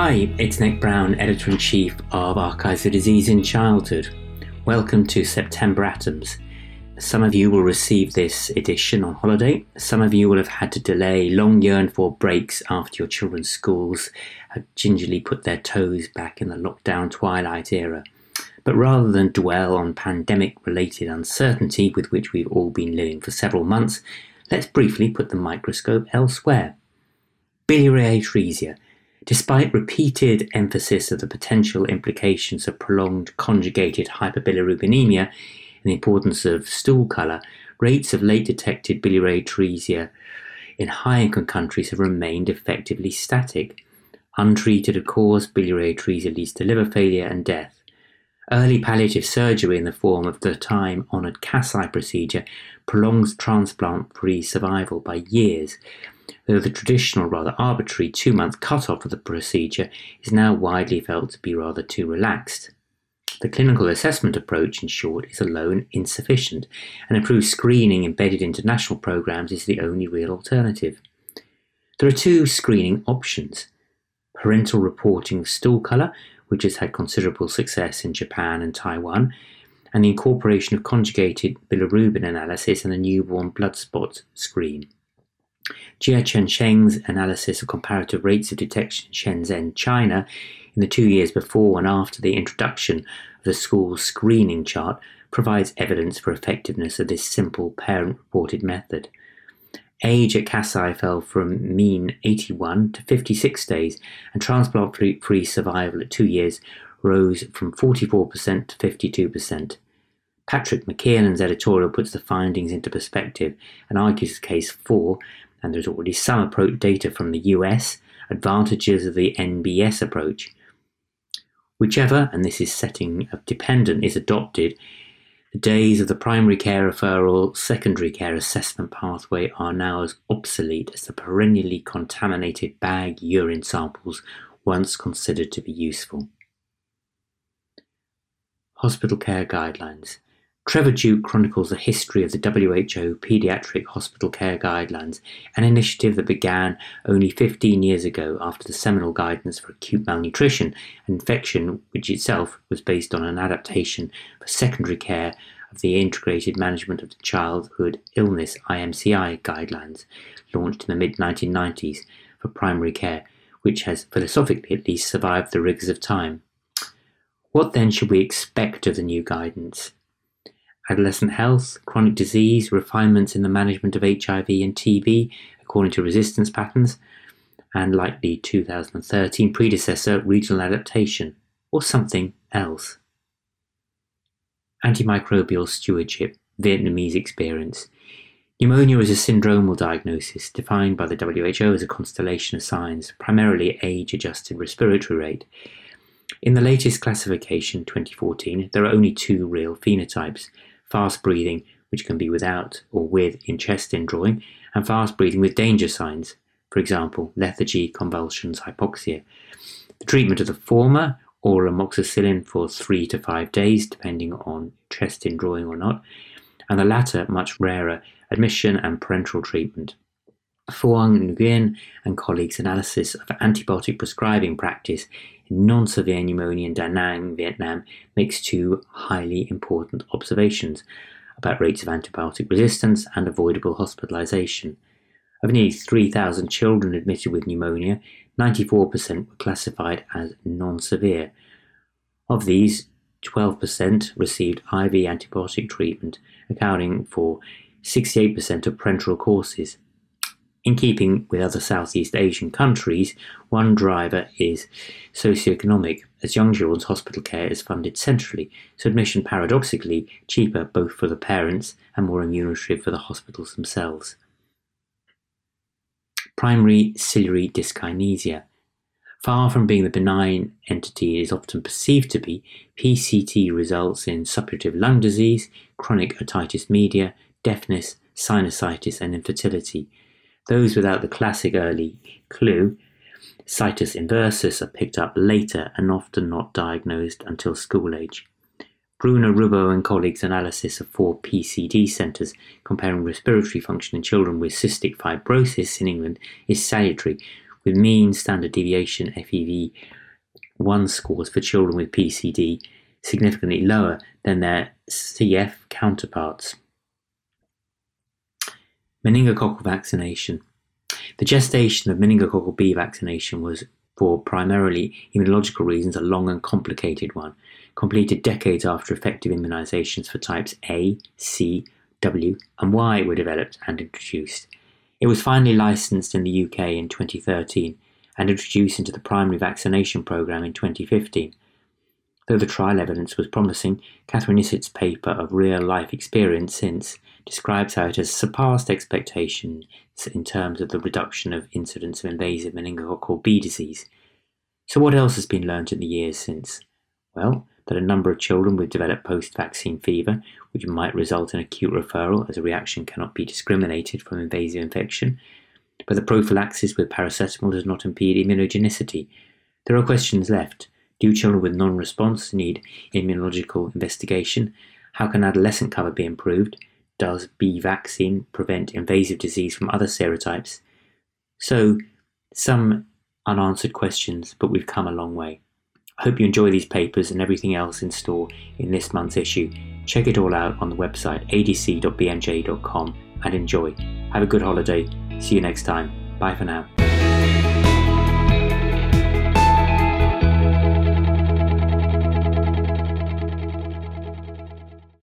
Hi, it's Nick Brown, Editor in Chief of Archives of Disease in Childhood. Welcome to September Atoms. Some of you will receive this edition on holiday. Some of you will have had to delay long yearned for breaks after your children's schools have gingerly put their toes back in the lockdown twilight era. But rather than dwell on pandemic related uncertainty with which we've all been living for several months, let's briefly put the microscope elsewhere. Biliary atresia. Despite repeated emphasis of the potential implications of prolonged conjugated hyperbilirubinemia and the importance of stool colour, rates of late detected biliary atresia in high income countries have remained effectively static. Untreated, of course, biliary atresia leads to liver failure and death. Early palliative surgery in the form of the time honoured Kasai procedure prolongs transplant free survival by years, though the traditional, rather arbitrary two month cut off of the procedure is now widely felt to be rather too relaxed. The clinical assessment approach, in short, is alone insufficient, and improved screening embedded into national programs is the only real alternative. There are two screening options parental reporting of stool colour, which has had considerable success in Japan and Taiwan, and the incorporation of conjugated bilirubin analysis and the newborn blood spot screen. Jia Chensheng's analysis of comparative rates of detection in Shenzhen, China, in the two years before and after the introduction of the stool screening chart provides evidence for effectiveness of this simple parent-reported method. Age at Kasai fell from mean 81 to 56 days, and transplant-free survival at two years rose from 44% to 52%. Patrick McKiernan's editorial puts the findings into perspective and argues the case for, and there's already some approach data from the US, advantages of the NBS approach. Whichever, and this is setting of dependent, is adopted, the days of the primary care referral secondary care assessment pathway are now as obsolete as the perennially contaminated bag urine samples once considered to be useful. Hospital Care Guidelines Trevor Duke chronicles the history of the WHO Pediatric Hospital Care Guidelines, an initiative that began only 15 years ago after the seminal guidance for acute malnutrition and infection, which itself was based on an adaptation for secondary care of the Integrated Management of Childhood Illness IMCI guidelines, launched in the mid 1990s for primary care, which has philosophically at least survived the rigors of time. What then should we expect of the new guidance? Adolescent health, chronic disease, refinements in the management of HIV and TB according to resistance patterns, and like the 2013 predecessor, regional adaptation, or something else. Antimicrobial stewardship, Vietnamese experience. Pneumonia is a syndromal diagnosis defined by the WHO as a constellation of signs, primarily age adjusted respiratory rate. In the latest classification, 2014, there are only two real phenotypes fast breathing, which can be without or with in chest indrawing, and fast breathing with danger signs, for example, lethargy, convulsions, hypoxia. The treatment of the former, oral amoxicillin for three to five days, depending on chest indrawing or not, and the latter, much rarer, admission and parenteral treatment. Phuong Nguyen and colleagues' analysis of antibiotic prescribing practice non-severe pneumonia in Da Nang, Vietnam, makes two highly important observations about rates of antibiotic resistance and avoidable hospitalization. Of nearly 3,000 children admitted with pneumonia, 94% were classified as non-severe. Of these, 12% received IV antibiotic treatment, accounting for 68% of parenteral courses. In keeping with other Southeast Asian countries, one driver is socioeconomic, as young children's hospital care is funded centrally, so admission paradoxically cheaper both for the parents and more remunerative for the hospitals themselves. Primary ciliary dyskinesia. Far from being the benign entity it is often perceived to be, PCD results in suppurative lung disease, chronic otitis media, deafness, sinusitis, and infertility, those without the classic early clue, situs inversus, are picked up later and often not diagnosed until school age. Bruno Rubbo and colleagues' analysis of four PCD centres comparing respiratory function in children with cystic fibrosis in England is salutary, with mean standard deviation FEV1 scores for children with PCD significantly lower than their CF counterparts. Meningococcal vaccination. The gestation of meningococcal B vaccination was, for primarily immunological reasons, a long and complicated one, completed decades after effective immunizations for types A, C, W, and Y were developed and introduced. It was finally licensed in the UK in 2013 and introduced into the primary vaccination programme in 2015. Though the trial evidence was promising, Catherine Isitt's paper of real life experience since describes how it has surpassed expectations in terms of the reduction of incidence of invasive meningococcal B disease. So, what else has been learned in the years since? Well, that a number of children with developed post vaccine fever, which might result in acute referral as a reaction cannot be discriminated from invasive infection, but the prophylaxis with paracetamol does not impede immunogenicity. There are questions left. Do children with non response need immunological investigation? How can adolescent cover be improved? Does B vaccine prevent invasive disease from other serotypes? So, some unanswered questions, but we've come a long way. I hope you enjoy these papers and everything else in store in this month's issue. Check it all out on the website adc.bmj.com and enjoy. Have a good holiday. See you next time. Bye for now.